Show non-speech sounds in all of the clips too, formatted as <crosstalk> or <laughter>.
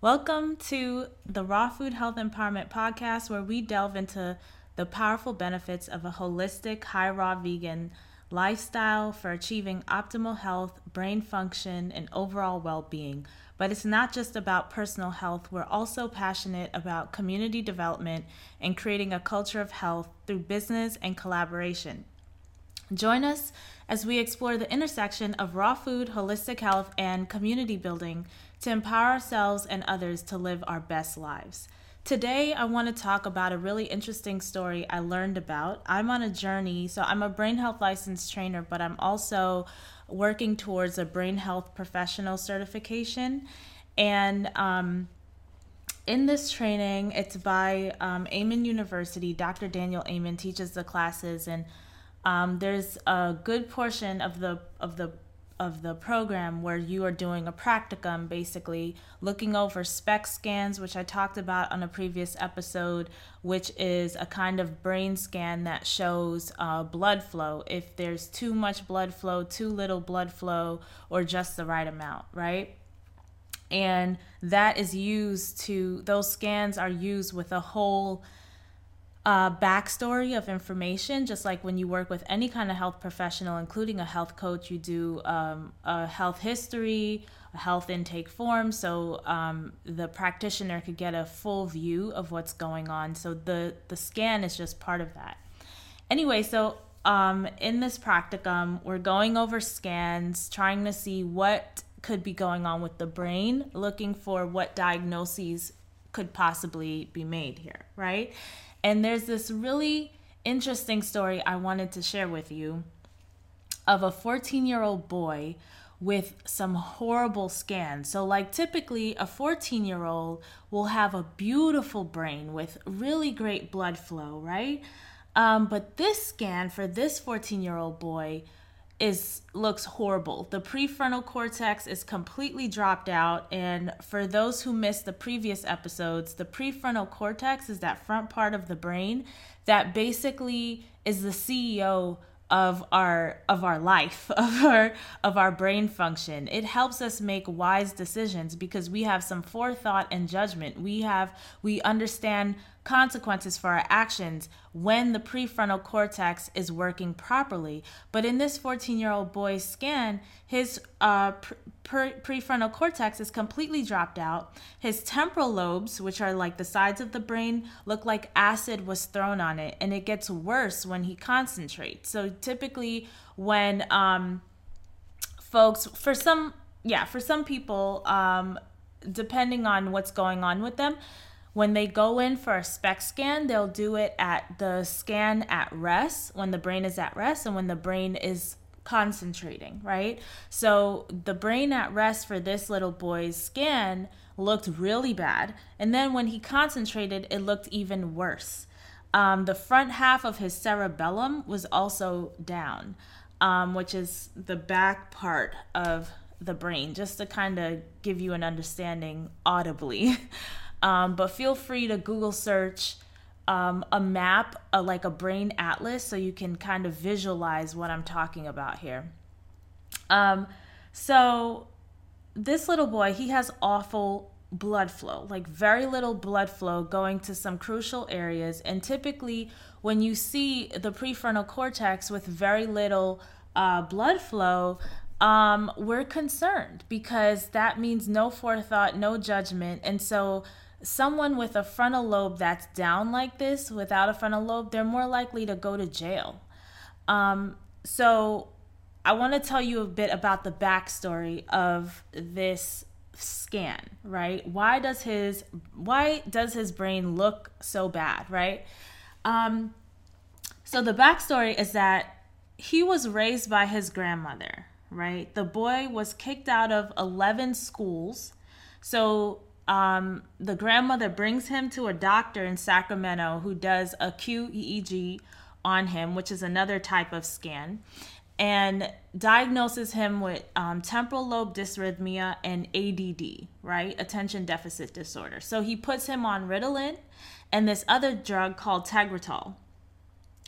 Welcome to the Raw Food Health Empowerment Podcast, where we delve into the powerful benefits of a holistic, high raw vegan lifestyle for achieving optimal health, brain function, and overall well being. But it's not just about personal health, we're also passionate about community development and creating a culture of health through business and collaboration. Join us as we explore the intersection of raw food, holistic health, and community building to empower ourselves and others to live our best lives. Today, I want to talk about a really interesting story I learned about. I'm on a journey, so I'm a brain health licensed trainer, but I'm also working towards a brain health professional certification. And um, in this training, it's by um, Amen University. Dr. Daniel Amen teaches the classes, and um, there's a good portion of the of the of the program where you are doing a practicum, basically looking over SPECT scans, which I talked about on a previous episode, which is a kind of brain scan that shows uh, blood flow. If there's too much blood flow, too little blood flow, or just the right amount, right? And that is used to, those scans are used with a whole uh, backstory of information, just like when you work with any kind of health professional, including a health coach, you do um, a health history, a health intake form, so um, the practitioner could get a full view of what's going on. So the the scan is just part of that. Anyway, so um, in this practicum, we're going over scans, trying to see what could be going on with the brain, looking for what diagnoses could possibly be made here, right? And there's this really interesting story I wanted to share with you of a 14 year old boy with some horrible scans. So, like, typically, a 14 year old will have a beautiful brain with really great blood flow, right? Um, but this scan for this 14 year old boy is looks horrible. The prefrontal cortex is completely dropped out and for those who missed the previous episodes, the prefrontal cortex is that front part of the brain that basically is the CEO of our of our life <laughs> of our of our brain function it helps us make wise decisions because we have some forethought and judgment we have we understand consequences for our actions when the prefrontal cortex is working properly. But in this 14 year old boy's scan, his uh, pre- prefrontal cortex is completely dropped out. His temporal lobes, which are like the sides of the brain, look like acid was thrown on it, and it gets worse when he concentrates. So typically, when um, folks, for some, yeah, for some people, um, depending on what's going on with them, when they go in for a SPECT scan, they'll do it at the scan at rest, when the brain is at rest and when the brain is concentrating, right? So the brain at rest for this little boy's scan looked really bad. And then when he concentrated, it looked even worse. Um, the front half of his cerebellum was also down, um, which is the back part of the brain, just to kind of give you an understanding audibly. <laughs> Um, but feel free to Google search um, a map, a, like a brain atlas, so you can kind of visualize what I'm talking about here. Um, so this little boy, he has awful blood flow, like very little blood flow going to some crucial areas. And typically, when you see the prefrontal cortex with very little uh, blood flow, um, we're concerned because that means no forethought, no judgment. And so someone with a frontal lobe that's down like this without a frontal lobe, they're more likely to go to jail. Um, so I want to tell you a bit about the backstory of this scan, right? Why does his why does his brain look so bad, right? Um, so the backstory is that he was raised by his grandmother, right? The boy was kicked out of 11 schools. So um, the grandmother brings him to a doctor in Sacramento who does a QEEG on him, which is another type of scan, and diagnoses him with um, temporal lobe dysrhythmia and ADD, right? Attention deficit disorder. So he puts him on Ritalin and this other drug called Tegretol.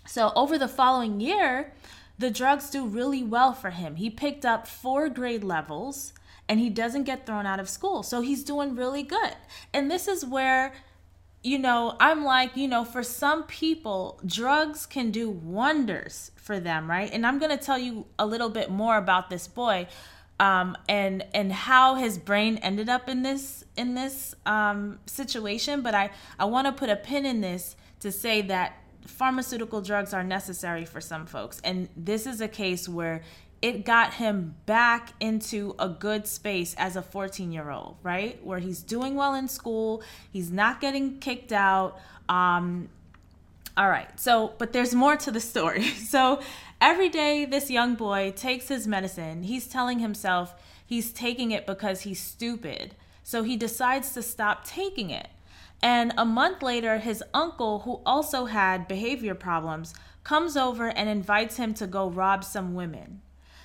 So over the following year, the drugs do really well for him. He picked up four grade levels and he doesn't get thrown out of school. So he's doing really good. And this is where you know, I'm like, you know, for some people, drugs can do wonders for them, right? And I'm going to tell you a little bit more about this boy um, and and how his brain ended up in this in this um, situation. But I I want to put a pin in this to say that pharmaceutical drugs are necessary for some folks, and this is a case where it got him back into a good space as a 14 year old, right? Where he's doing well in school, he's not getting kicked out. Um, all right, so, but there's more to the story. <laughs> So, every day this young boy takes his medicine. He's telling himself he's taking it because he's stupid. So, he decides to stop taking it. And a month later, his uncle, who also had behavior problems, comes over and invites him to go rob some women.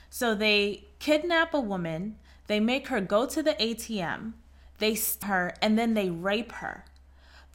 So they kidnap a woman, they make her go to the ATM, they her, and then they rape her.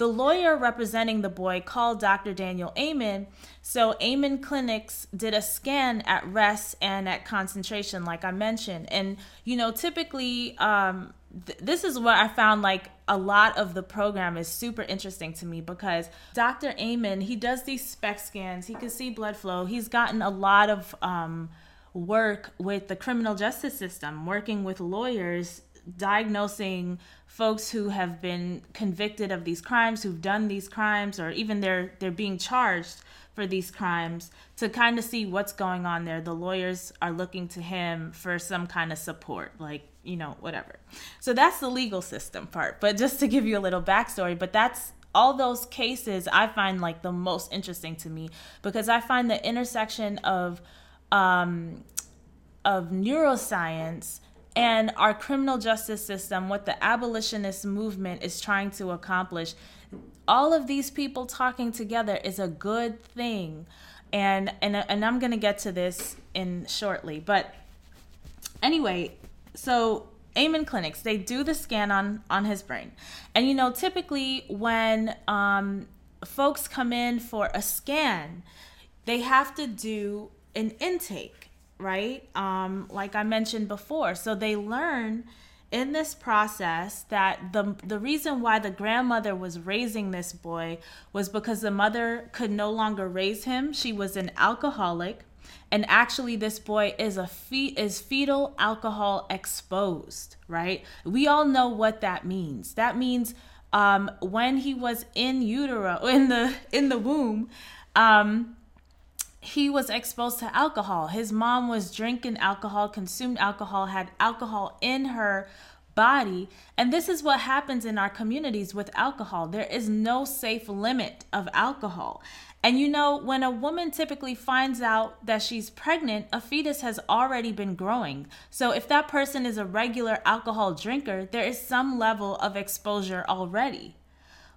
The lawyer representing the boy called Dr. Daniel Amen. So, Amen Clinics did a scan at rest and at concentration, like I mentioned. And, you know, typically, um, th- this is what I found like a lot of the program is super interesting to me because Dr. Amen, he does these SPECT scans, he can see blood flow, he's gotten a lot of, um, work with the criminal justice system, working with lawyers, diagnosing folks who have been convicted of these crimes, who've done these crimes, or even they're they're being charged for these crimes to kind of see what's going on there. The lawyers are looking to him for some kind of support, like, you know, whatever. So that's the legal system part. But just to give you a little backstory, but that's all those cases I find like the most interesting to me because I find the intersection of um, of neuroscience and our criminal justice system, what the abolitionist movement is trying to accomplish. All of these people talking together is a good thing. And and and I'm going to get to this in shortly. But anyway, so Amen Clinics, they do the scan on on his brain. And you know, typically when um folks come in for a scan, they have to do an intake, right? Um, like I mentioned before. So they learn in this process that the the reason why the grandmother was raising this boy was because the mother could no longer raise him. She was an alcoholic, and actually this boy is a fe- is fetal alcohol exposed, right? We all know what that means. That means um, when he was in utero <laughs> in the in the womb, um, he was exposed to alcohol. His mom was drinking alcohol, consumed alcohol, had alcohol in her body. And this is what happens in our communities with alcohol. There is no safe limit of alcohol. And you know, when a woman typically finds out that she's pregnant, a fetus has already been growing. So if that person is a regular alcohol drinker, there is some level of exposure already.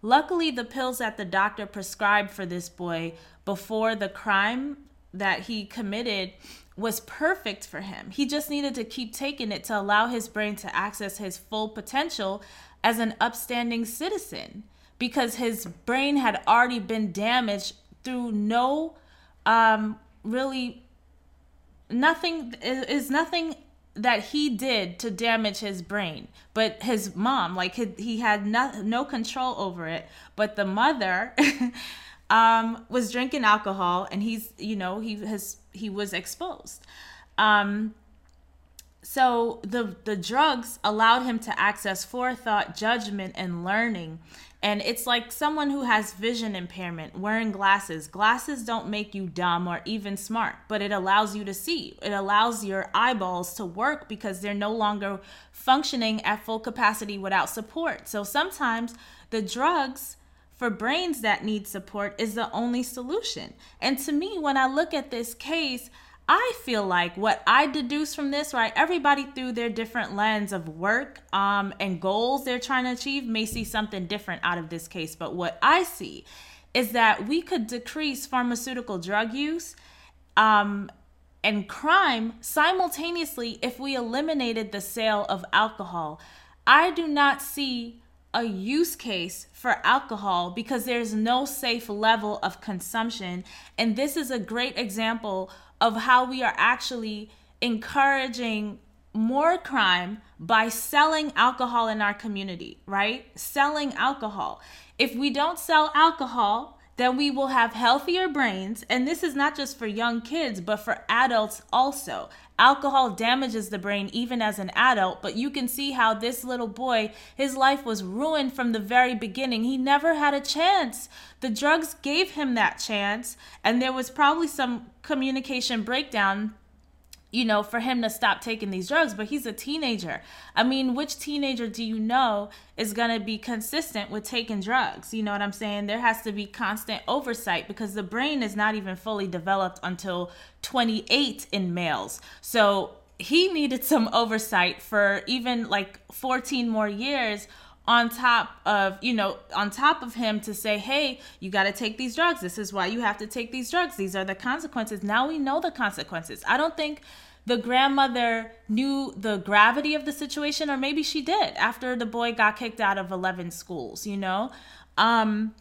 Luckily, the pills that the doctor prescribed for this boy before the crime that he committed was perfect for him. He just needed to keep taking it to allow his brain to access his full potential as an upstanding citizen because his brain had already been damaged through no um really nothing is nothing that he did to damage his brain. But his mom like he had no, no control over it. But the mother <laughs> um, was drinking alcohol and he's you know he has he was exposed. Um, so the the drugs allowed him to access forethought judgment and learning and it's like someone who has vision impairment wearing glasses. Glasses don't make you dumb or even smart, but it allows you to see. It allows your eyeballs to work because they're no longer functioning at full capacity without support. So sometimes the drugs for brains that need support is the only solution. And to me, when I look at this case, I feel like what I deduce from this, right? Everybody through their different lens of work um, and goals they're trying to achieve may see something different out of this case. But what I see is that we could decrease pharmaceutical drug use um, and crime simultaneously if we eliminated the sale of alcohol. I do not see a use case for alcohol because there's no safe level of consumption. And this is a great example of how we are actually encouraging more crime by selling alcohol in our community, right? Selling alcohol. If we don't sell alcohol, then we will have healthier brains. And this is not just for young kids, but for adults also. Alcohol damages the brain even as an adult, but you can see how this little boy, his life was ruined from the very beginning. He never had a chance. The drugs gave him that chance, and there was probably some communication breakdown you know, for him to stop taking these drugs, but he's a teenager. I mean, which teenager do you know is going to be consistent with taking drugs? You know what I'm saying? There has to be constant oversight because the brain is not even fully developed until 28 in males. So he needed some oversight for even like 14 more years on top of you know on top of him to say hey you got to take these drugs. This is why you have to take these drugs. These are the consequences. Now we know the consequences. I don't think the grandmother knew the gravity of the situation or maybe she did after the boy got kicked out of 11 schools you know? Um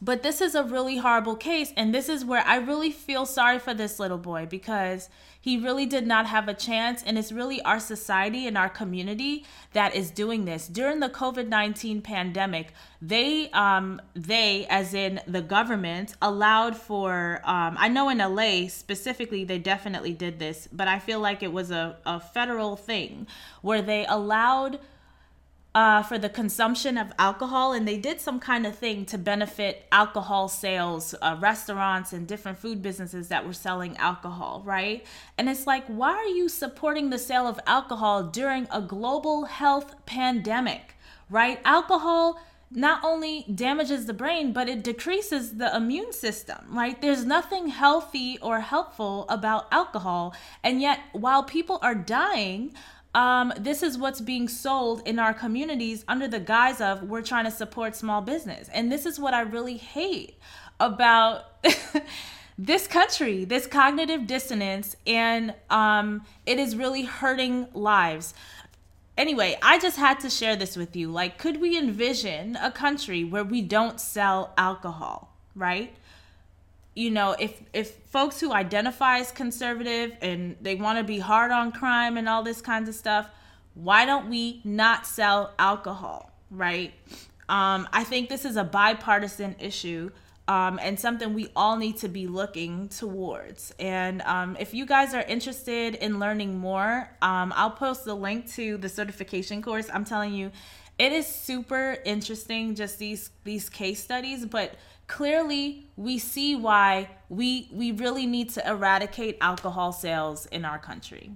but this is a really horrible case. And this is where I really feel sorry for this little boy because he really did not have a chance. And it's really our society and our community that is doing this. During the COVID 19 pandemic, they, um, they, as in the government, allowed for, um, I know in LA specifically, they definitely did this, but I feel like it was a, a federal thing where they allowed uh, for the consumption of alcohol, and they did some kind of thing to benefit alcohol sales, uh, restaurants, and different food businesses that were selling alcohol, right? And it's like, why are you supporting the sale of alcohol during a global health pandemic, right? Alcohol not only damages the brain, but it decreases the immune system, right? There's nothing healthy or helpful about alcohol. And yet, while people are dying, um, this is what's being sold in our communities under the guise of we're trying to support small business. And this is what I really hate about <laughs> this country, this cognitive dissonance, and um, it is really hurting lives. Anyway, I just had to share this with you. Like, could we envision a country where we don't sell alcohol, right? You know if if folks who identify as conservative and they want to be hard on crime and all this kinds of stuff why don't we not sell alcohol right um, i think this is a bipartisan issue um, and something we all need to be looking towards. And um, if you guys are interested in learning more, um, I'll post the link to the certification course. I'm telling you, it is super interesting, just these these case studies, but clearly we see why we we really need to eradicate alcohol sales in our country.